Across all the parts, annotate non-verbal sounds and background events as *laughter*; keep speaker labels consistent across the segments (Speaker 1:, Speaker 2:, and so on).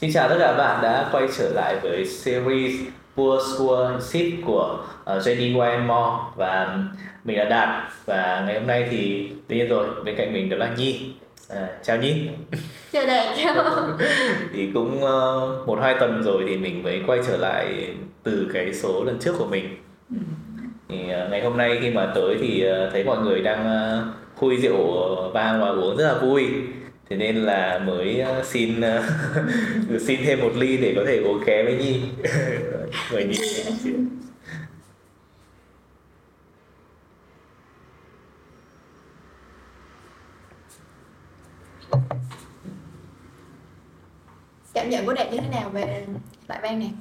Speaker 1: Xin chào tất cả các bạn đã quay trở lại với series Poor Ship của uh, JD Waymo và mình là Đạt. Và ngày hôm nay thì tự nhiên rồi bên cạnh mình đó là Nhi. À, chào Nhi. *laughs*
Speaker 2: Chào Đạt *laughs*
Speaker 1: thì cũng uh, một hai tuần rồi thì mình mới quay trở lại từ cái số lần trước của mình. Thì uh, ngày hôm nay khi mà tới thì uh, thấy mọi người đang uh, khui rượu vang và uống rất là vui thế nên là mới uh, xin uh, *laughs* xin thêm một ly để có thể uống ké với nhi. *laughs* Mời nhi
Speaker 2: cảm nhận của đẹp như thế nào về loại vang này?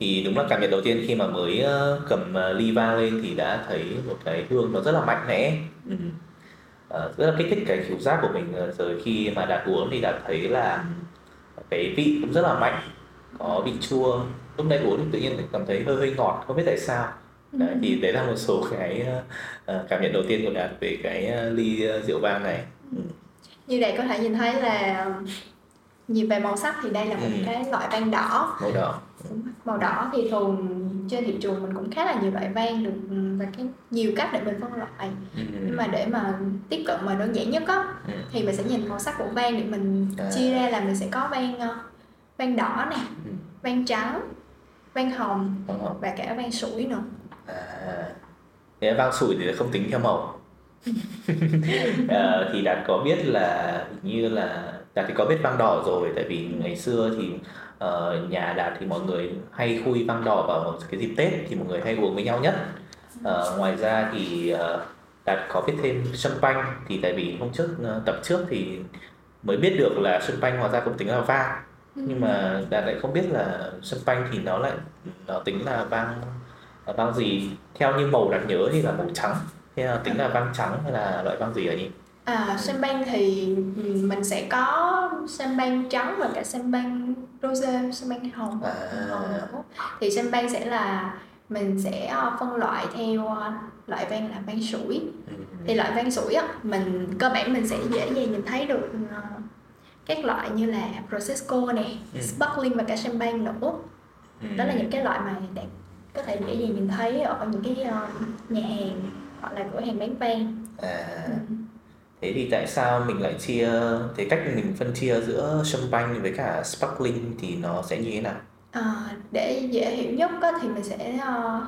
Speaker 1: Thì đúng là cảm nhận đầu tiên khi mà mới cầm ly vang lên thì đã thấy một cái hương nó rất là mạnh mẽ. Ừ uh, rất là kích thích cái khứu giác của mình ờ, rồi khi mà đạt uống thì đạt thấy là cái vị cũng rất là mạnh có vị chua. Lúc đấy uống thì tự nhiên cảm thấy hơi hơi ngọt không biết tại sao. Đấy, thì đấy là một số cái uh, cảm nhận đầu tiên của đạt về cái ly rượu vang này.
Speaker 2: Ừ. như đây có thể nhìn thấy là nhìn về màu sắc thì đây là một ừ. cái loại vang đỏ.
Speaker 1: Màu đỏ.
Speaker 2: Màu đỏ thì thường trên thị trường mình cũng khá là nhiều loại vang được và cái nhiều cách để mình phân loại ừ. nhưng mà để mà tiếp cận mà đơn giản nhất á ừ. thì mình sẽ nhìn màu sắc của vang để mình à. chia ra là mình sẽ có vang uh, vang đỏ này ừ. vang trắng vang hồng và cả vang sủi nữa
Speaker 1: à, thế vang sủi thì không tính theo màu à, *laughs* thì đạt có biết là như là đạt thì có biết vang đỏ rồi tại vì ngày xưa thì uh, nhà đạt thì mọi người hay khui vang đỏ vào cái dịp tết thì mọi người hay uống với nhau nhất. Uh, ngoài ra thì uh, đạt có biết thêm champagne thì tại vì hôm trước uh, tập trước thì mới biết được là champagne hóa ra cũng tính là vang. Ừ. nhưng mà đạt lại không biết là champagne thì nó lại nó tính là vang vang gì? Theo như màu đạt nhớ thì là màu trắng. Thế là tính là vang trắng hay là loại vang gì hả nhỉ?
Speaker 2: À, champagne thì mình sẽ có champagne trắng và cả champagne rose, champagne hồng, à. hồng nữa. Thì champagne sẽ là mình sẽ ờ, phân loại theo ờ, loại vang là vang sủi. Ừ. Thì loại vang sủi á, mình cơ bản mình sẽ dễ dàng nhìn thấy được ờ, các loại như là prosecco này, ừ. sparkling và cả champagne nữa. Ừ. Đó là những cái loại mà đẹp có thể dễ dàng nhìn thấy ở những cái nhà hàng hoặc là cửa hàng bán vang. À.
Speaker 1: Ừ thế thì tại sao mình lại chia thế cách mình phân chia giữa champagne với cả sparkling thì nó sẽ như thế nào
Speaker 2: à, để dễ hiểu nhất á, thì mình sẽ uh,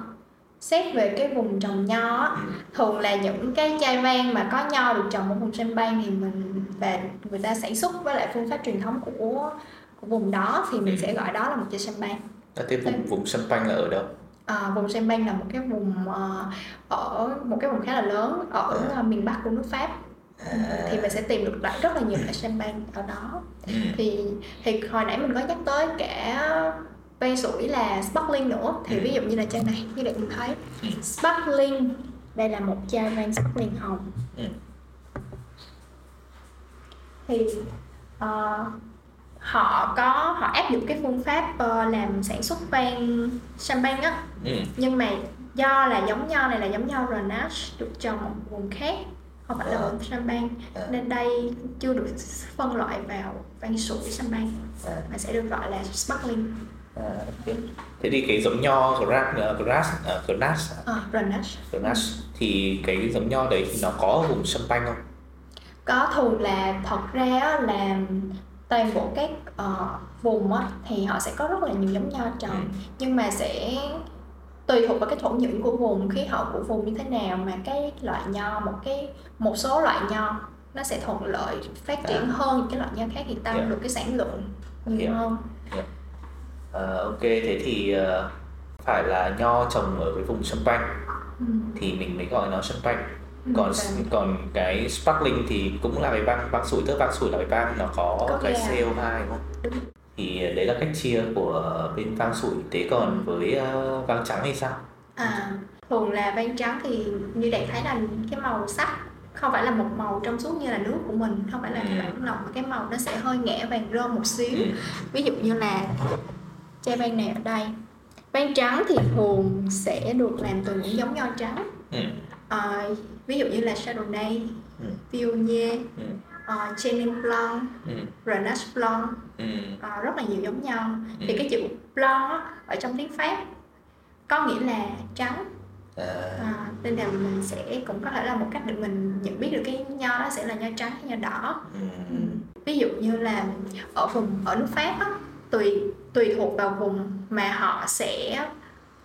Speaker 2: xét về cái vùng trồng nho ừ. thường là những cái chai vang mà có nho được trồng ở vùng champagne thì mình và người ta sản xuất với lại phương pháp truyền thống của của vùng đó thì mình ừ. sẽ gọi đó là một chai champagne
Speaker 1: à, thế vùng vùng champagne là ở đâu
Speaker 2: À, vùng Champagne là một cái vùng uh, ở một cái vùng khá là lớn ở à. miền Bắc của nước Pháp thì mình sẽ tìm được lại rất là nhiều loại champagne ở đó ừ. thì thì hồi nãy mình có nhắc tới cả vang sủi là sparkling nữa thì ừ. ví dụ như là chai này như bạn nhìn thấy ừ. sparkling đây là một chai vang sparkling hồng thì uh, họ có họ áp dụng cái phương pháp uh, làm sản xuất vang champagne á ừ. nhưng mà do là giống nho này là giống nho Grenache được trồng ở vùng khác không phải là bột champagne à. nên đây chưa được phân loại vào vang sủi champagne à. mà sẽ được gọi là sparkling
Speaker 1: À, okay. Thế thì cái giống nho Grenache Grenache Grenache
Speaker 2: à, Grenache
Speaker 1: Grenache thì cái giống nho đấy thì nó có vùng champagne không?
Speaker 2: Có thường là thật ra là toàn bộ các uh, vùng á, thì họ sẽ có rất là nhiều giống nho trồng ừ. nhưng mà sẽ tùy thuộc vào cái thổ nhưỡng của vùng khí hậu của vùng như thế nào mà cái loại nho một cái một số loại nho nó sẽ thuận lợi phát triển à. hơn những cái loại nho khác thì tăng yeah. được cái sản lượng nhiều yeah. hơn
Speaker 1: yeah. Uh, ok thế thì uh, phải là nho trồng ở cái vùng champagne ừ. thì mình mới gọi nó champagne ừ, còn ừ, còn cái sparkling thì cũng là cái vang vang sủi tức vang sủi là cái vang nó có, có cái CO2 đúng không? Thì đấy là cách chia của bên vang sủi thế còn với uh, vang trắng thì sao
Speaker 2: à thường là vang trắng thì như bạn thấy là cái màu sắc không phải là một màu trong suốt như là nước của mình không phải là ừ. bản lòng mà cái màu nó sẽ hơi ngã vàng rơm một xíu ừ. ví dụ như là chai vang này ở đây vang trắng thì thường sẽ được làm từ những giống nho trắng ừ. à, ví dụ như là chardonnay ừ. viognier ừ. Uh, Chenin Blanc,
Speaker 1: ừ.
Speaker 2: Grenache Blanc
Speaker 1: Ừ.
Speaker 2: uh, rất là nhiều giống nhau
Speaker 1: Ừ.
Speaker 2: thì cái chữ Blanc á, ở trong tiếng Pháp có nghĩa là trắng
Speaker 1: À,
Speaker 2: à, nên là mình sẽ cũng có thể là một cách để mình nhận biết được cái nho đó sẽ là nho trắng hay nho đỏ
Speaker 1: ừ.
Speaker 2: ví dụ như là ở vùng ở nước Pháp á, tùy tùy thuộc vào vùng mà họ sẽ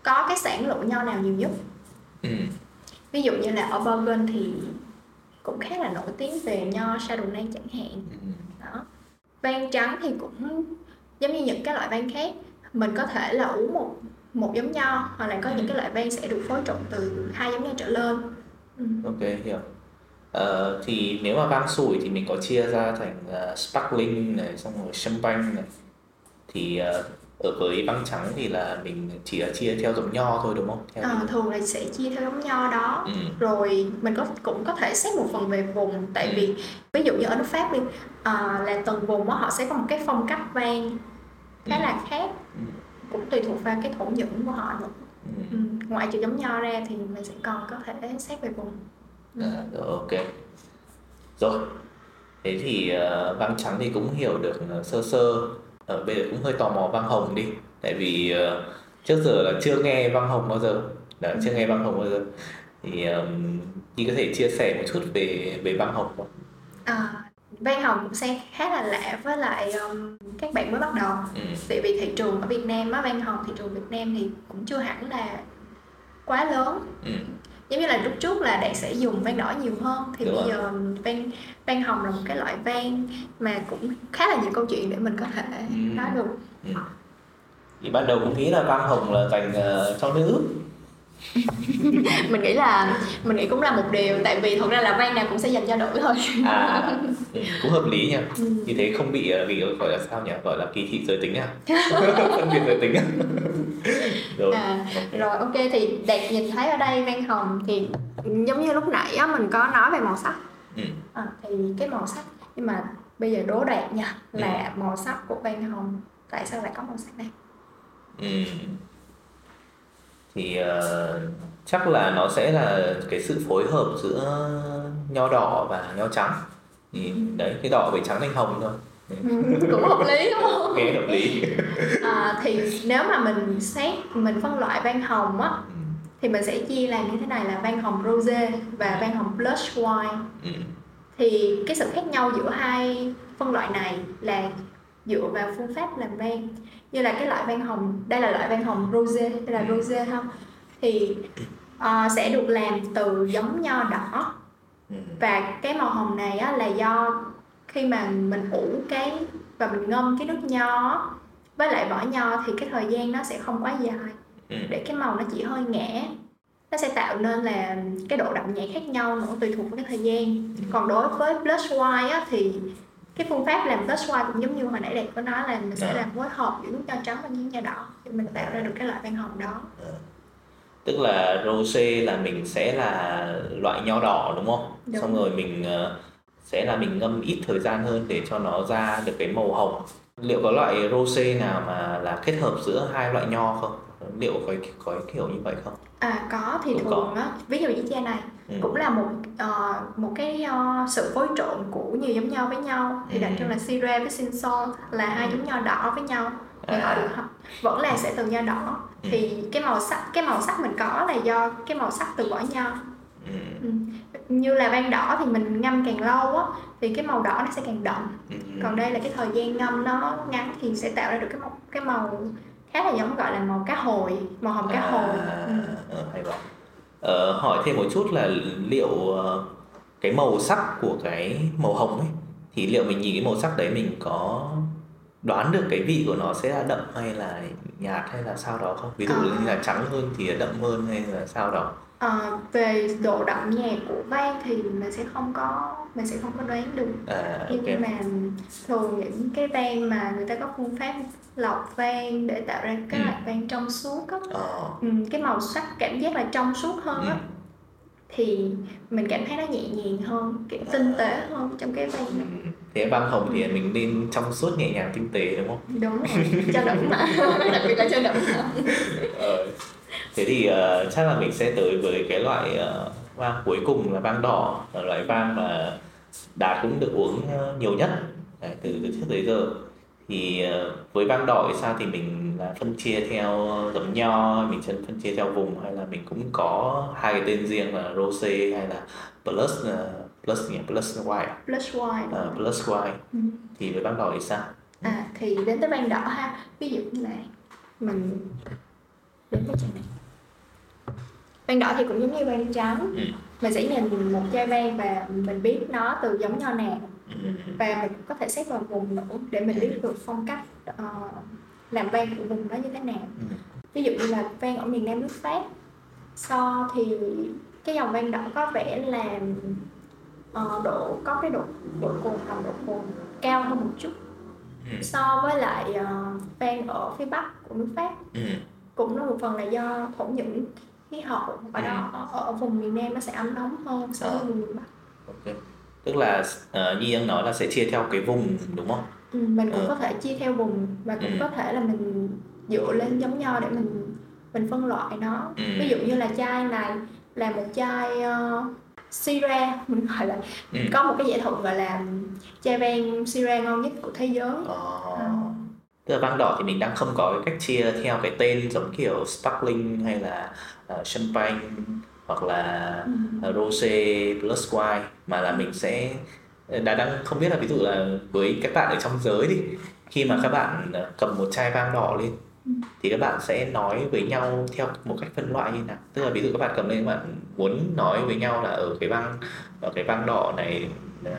Speaker 2: có cái sản lượng nho nào nhiều nhất
Speaker 1: Ừ.
Speaker 2: ví dụ như là ở Burgund thì cũng khá là nổi tiếng về nho Chardonnay chẳng hạn
Speaker 1: Ừ.
Speaker 2: đó vang trắng thì cũng giống như những cái loại vang khác mình có thể là uống một một giống nho hoặc là có những cái loại vang sẽ được phối trộn từ hai giống nho trở lên ừ.
Speaker 1: Ok hiểu. Ờ, thì nếu mà vang sủi thì mình có chia ra thành ờ, sparkling này xong rồi champagne này. Thì ờ, ở với vang trắng thì là mình chỉ là chia theo giống nho thôi đúng không? Theo
Speaker 2: à, thường là sẽ chia theo giống nho đó
Speaker 1: Ừ.
Speaker 2: rồi mình có cũng có thể xét một phần về vùng tại
Speaker 1: Ừ.
Speaker 2: vì ví dụ như ở nước Pháp đi à, là từng vùng đó họ sẽ có một cái phong cách vang khá
Speaker 1: Ừ.
Speaker 2: là khác
Speaker 1: Ừ.
Speaker 2: cũng tùy thuộc vào cái thổ nhưỡng của họ nữa
Speaker 1: Ừ.
Speaker 2: ừ. ngoại trừ giống nho ra thì mình sẽ còn có thể xét về vùng
Speaker 1: À, rồi ok. Rồi. Thế thì ờ, vang trắng thì cũng hiểu được ờ, sơ sơ. Ở bây giờ cũng hơi tò mò vang hồng đi. Tại vì ờ, trước giờ là chưa nghe vang hồng bao giờ. Đã chưa nghe vang hồng bao giờ. Thì um, chị có thể chia sẻ một chút về về vang hồng không?
Speaker 2: à, vang hồng cũng sẽ khá là lạ với lại um, các bạn mới bắt đầu
Speaker 1: Ừ.
Speaker 2: tại vì thị trường ở Việt Nam á vang hồng thị trường Việt Nam thì cũng chưa hẳn là quá lớn
Speaker 1: Ừ.
Speaker 2: giống như là lúc trước là đạt sẽ dùng vang đỏ nhiều hơn thì
Speaker 1: Đúng
Speaker 2: bây
Speaker 1: rồi.
Speaker 2: giờ vang vang hồng là một cái loại vang mà cũng khá là nhiều câu chuyện để mình có thể
Speaker 1: Ừ.
Speaker 2: nói được
Speaker 1: Thì ban đầu cũng nghĩ là vang hồng là dành ờ, cho nữ.
Speaker 2: Mình nghĩ là mình nghĩ cũng là một điều tại vì thật ra là vang nào cũng sẽ dành cho nữ thôi
Speaker 1: À, ừ, cũng hợp lý nha.
Speaker 2: Ừ.
Speaker 1: Như thế không bị ờ, bị gọi là sao nhỉ? Gọi là kỳ thị giới tính à? *laughs* Phân biệt giới tính à? *laughs* rồi.
Speaker 2: À, rồi ok thì đạt nhìn thấy ở đây vang hồng thì giống như lúc nãy á mình có nói về màu sắc
Speaker 1: Ừ.
Speaker 2: à, thì cái màu sắc nhưng mà bây giờ đố đạt nha là màu sắc của vang hồng tại sao lại có màu sắc này
Speaker 1: Ừ. Thì ờ, chắc là nó sẽ là cái sự phối hợp giữa nho đỏ và nho trắng. Thì đấy, cái đỏ với trắng thành hồng thôi.
Speaker 2: ừ, cũng hợp lý đúng không
Speaker 1: Nghe hợp lý.
Speaker 2: à, thì nếu mà mình xét mình phân loại vang hồng á
Speaker 1: Ừ.
Speaker 2: thì mình sẽ chia làm như thế này là vang hồng rosé và vang hồng blush white
Speaker 1: Ừ.
Speaker 2: thì cái sự khác nhau giữa hai phân loại này là dựa vào phương pháp làm vang như là cái loại vang hồng đây là loại vang hồng rosé đây là rosé không thì ờ, sẽ được làm từ giống nho đỏ.
Speaker 1: Ừ.
Speaker 2: và cái màu hồng này á, là do khi mà mình ủ cái và mình ngâm cái nước nho với lại vỏ nho thì cái thời gian nó sẽ không quá dài.
Speaker 1: Ừ.
Speaker 2: để cái màu nó chỉ hơi ngã nó sẽ tạo nên là cái độ đậm nhạt khác nhau nữa tùy thuộc vào cái thời gian. Còn đối với blush white á, thì cái phương pháp làm blush white cũng giống như hồi nãy đạt có nói là mình sẽ
Speaker 1: À.
Speaker 2: làm phối hợp giữa nước nho trắng và nước nho đỏ thì mình tạo ra được cái loại vang hồng đó
Speaker 1: Tức là rosé là mình sẽ là loại nho đỏ đúng không?
Speaker 2: Đúng.
Speaker 1: Xong rồi mình ờ, sẽ là mình ngâm ít thời gian hơn để cho nó ra được cái màu hồng. Liệu có loại rosé nào mà là kết hợp giữa hai loại nho không? Liệu có có kiểu như vậy không?
Speaker 2: à có thì
Speaker 1: Cũng
Speaker 2: thường á ví dụ như chai này
Speaker 1: Ừ.
Speaker 2: cũng là một ờ, một cái ờ, sự phối trộn của nhiều giống nho với nhau thì đặc
Speaker 1: Ừ.
Speaker 2: trưng là Syrah với Cinsault là hai giống nho đỏ với nhau thì họ
Speaker 1: À.
Speaker 2: được vẫn là sẽ từ nho đỏ
Speaker 1: Ừ.
Speaker 2: thì cái màu sắc cái màu sắc mình có là do cái màu sắc từ vỏ nho. Như là vang đỏ thì mình ngâm càng lâu á thì cái màu đỏ nó sẽ càng đậm
Speaker 1: Ừ.
Speaker 2: còn đây là cái thời gian ngâm nó ngắn thì sẽ tạo ra được cái màu cái màu khá là giống gọi là màu cá hồi màu hồng cá hồi
Speaker 1: À,
Speaker 2: ừ.
Speaker 1: ờ, hay quá. Ờ, hỏi thêm một chút là liệu ờ, cái màu sắc của cái màu hồng ấy thì liệu mình nhìn cái màu sắc đấy mình có đoán được cái vị của nó sẽ là đậm hay là nhạt hay là sao đó không? Ví dụ
Speaker 2: À.
Speaker 1: như là trắng hơn thì đậm hơn hay là sao đó?
Speaker 2: Ờ, về độ đậm nhạt của vang thì mình sẽ không có mình sẽ không có đoán được
Speaker 1: À,
Speaker 2: nhưng mà thường những cái vang mà người ta có phương pháp lọc vang để tạo ra cái
Speaker 1: Ừ.
Speaker 2: loại vang trong suốt á
Speaker 1: Ờ,
Speaker 2: ừ, cái màu sắc cảm giác là trong suốt hơn
Speaker 1: ừ.
Speaker 2: á thì mình cảm thấy nó nhẹ nhàng hơn kiểu tinh tế hơn trong cái vang này
Speaker 1: Ừ. Thế vang hồng thì mình nên trong suốt nhẹ nhàng tinh tế đúng không?
Speaker 2: đúng rồi cho đậm mà *laughs* đặc biệt là cho đậm mà
Speaker 1: Ờ. Thế thì ờ, chắc là mình sẽ tới với cái loại ờ, vang cuối cùng là vang đỏ là loại vang mà đạt cũng được uống nhiều nhất Đấy, từ từ trước tới giờ. Thì với vang đỏ thì sao thì mình là phân chia theo giống nho mình chân phân chia theo vùng hay là mình cũng có hai cái tên riêng là rose hay là plus plus nhỉ? Plus white.
Speaker 2: Plus white.
Speaker 1: Uh, plus white. Ừ. thì với vang đỏ thì sao?
Speaker 2: À thì đến tới vang đỏ ha. Ví dụ như là mình đến cái chai này vang đỏ thì cũng giống như vang trắng ừ. mình sẽ nhìn một chai vang và mình biết nó từ giống nho nào ừ. và mình có thể xét vào vùng nữa để mình biết được phong cách uh, làm vang của vùng đó như thế nào ừ. ví dụ như là vang ở miền nam nước pháp so thì cái dòng vang đỏ có vẻ là uh, độ có cái độ độ cồn nồng độ cồn cao hơn một chút ừ. so với lại uh, vang ở phía bắc của nước pháp ừ. cũng là một phần là do thổ nhưỡng khí hậu ở ừ. đó ở, vùng miền nam nó sẽ ấm nóng hơn so với ờ. vùng miền bắc
Speaker 1: tức là uh, như anh nói là sẽ chia theo cái vùng đúng không
Speaker 2: ừ, mình cũng ừ. có thể chia theo vùng và cũng ừ. có thể là mình dựa lên giống nho để mình mình phân loại nó ừ. ví dụ như là chai này là một chai uh, Syrah mình gọi là ừ. có một cái giải thưởng gọi là chai vang Syrah ngon nhất của thế giới
Speaker 1: oh. à. Tức là vang đỏ thì mình đang không có cái cách chia theo cái tên giống kiểu sparkling hay là uh, champagne hoặc là ừ. rose plus wine mà là mình sẽ đã đang không biết là ví dụ là với các bạn ở trong giới đi khi mà các bạn cầm một chai vang đỏ lên thì các bạn sẽ nói với nhau theo một cách phân loại như nào tức là ví dụ các bạn cầm lên các bạn muốn nói với nhau là ở cái băng ở cái băng đỏ này ờ,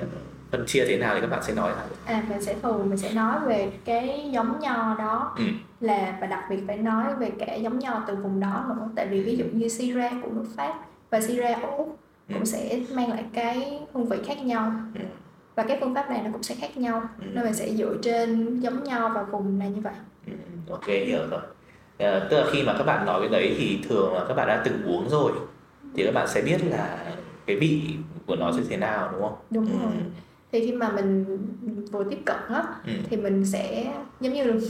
Speaker 1: phân chia thế nào thì các bạn sẽ nói là
Speaker 2: à mình sẽ thường mình sẽ nói về cái giống nho đó ừ. là và đặc biệt phải nói về cả giống nho từ vùng đó nữa tại vì ví dụ như Syrah của nước Pháp và Syrah ở Úc cũng ừ. sẽ mang lại cái hương vị khác nhau ừ. và cái phương pháp này nó cũng sẽ khác nhau ừ. nên mình sẽ dựa trên giống nho và vùng này như vậy
Speaker 1: Ừ, ok hiểu rồi à, tức là khi mà các bạn nói cái đấy thì thường là các bạn đã từng uống rồi thì các bạn sẽ biết là cái vị của nó sẽ thế nào đúng không
Speaker 2: đúng ừ. rồi thì khi mà mình vừa tiếp cận á ừ. thì mình sẽ giống như *laughs*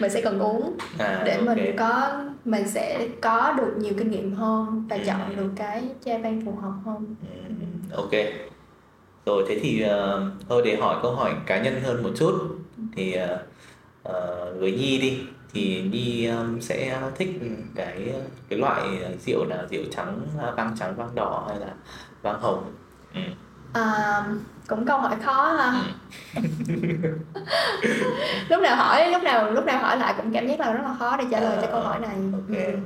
Speaker 2: mình sẽ cần uống à, để okay. mình có mình sẽ có được nhiều kinh nghiệm hơn và ừ. chọn được cái chai ban phù hợp hơn
Speaker 1: ừ. ok rồi thế thì uh, thôi để hỏi câu hỏi cá nhân hơn một chút thì uh, uh, với nhi đi thì nhi um, sẽ thích cái cái loại rượu là rượu trắng vang trắng vang đỏ hay là vang hồng
Speaker 2: ừ. à, cũng câu hỏi khó ha *laughs* lúc nào hỏi lúc nào lúc nào hỏi lại cũng cảm giác là rất là khó để trả lời cho câu hỏi này okay. ừ.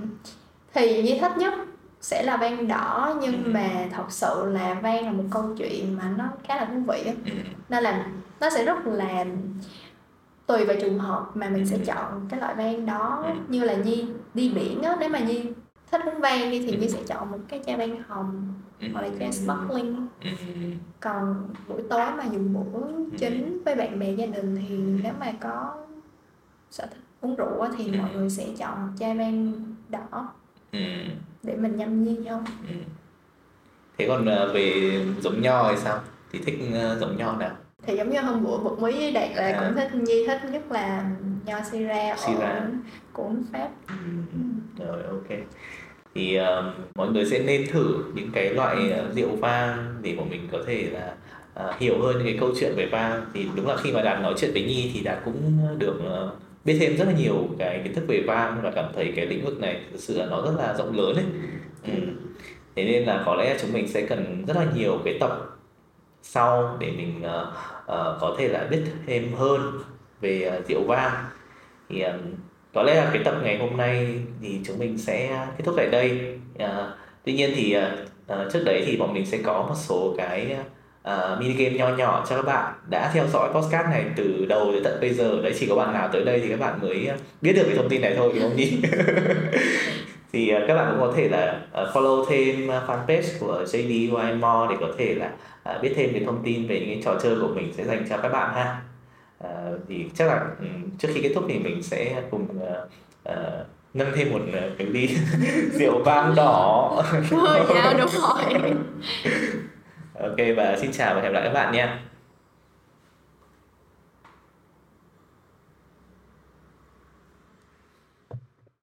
Speaker 2: thì nhi thích nhất sẽ là vang đỏ nhưng ừ. mà thật sự là vang là một câu chuyện mà nó khá là thú vị ừ. nên là nó sẽ rất là tùy vào trường hợp mà mình sẽ ừ. chọn cái loại van đó ừ. như là nhi đi biển á nếu mà nhi thích uống van đi thì nhi sẽ chọn một cái chai van hồng hoặc là chai sparkling còn buổi tối mà dùng bữa chính với bạn bè gia đình thì nếu mà có sở thích uống rượu thì mọi người sẽ chọn chai van đỏ. Để mình nhâm nhi nhau
Speaker 1: thế còn ờ, về giống nho thì sao? Thì thích ờ, giống nho nào?
Speaker 2: Thì giống như hôm bữa bật mí với đạt là à. cũng thích nhi thích nhất là nho syrah ở của pháp. Ừ.
Speaker 1: rồi ok thì uh, mọi người sẽ nên thử những cái loại uh, rượu vang để mà mình có thể là uh, hiểu hơn những cái câu chuyện về vang. Thì đúng là khi mà đạt nói chuyện với nhi thì đạt cũng được uh, biết thêm rất là nhiều cái kiến thức về vang và cảm thấy cái lĩnh vực này thực sự là nó rất là rộng lớn đấy ừ. thế nên là có lẽ chúng mình sẽ cần rất là nhiều cái tập sau để mình uh, uh, có thể là biết thêm hơn về uh, rượu vang. Thì uh, có lẽ là cái tập ngày hôm nay thì chúng mình sẽ kết thúc tại đây. À, tuy nhiên thì à, à, trước đấy thì bọn mình sẽ có một số cái à, mini game nho nhỏ cho các bạn đã theo dõi podcast này từ đầu đến tận bây giờ. Đấy chỉ có bạn nào tới đây thì các bạn mới à, biết được cái thông tin này thôi đúng không nhỉ? *laughs* Thì à, các bạn cũng có thể là follow thêm fanpage của JD More để có thể là biết thêm về thông tin về những cái trò chơi của mình sẽ dành cho các bạn ha uh, thì chắc là um, trước khi kết thúc thì mình sẽ cùng uh, uh, nâng thêm một cái ly *laughs* rượu vang đỏ.
Speaker 2: Rồi dạ đúng rồi. *laughs*
Speaker 1: Ok và xin chào và hẹn gặp lại các bạn nha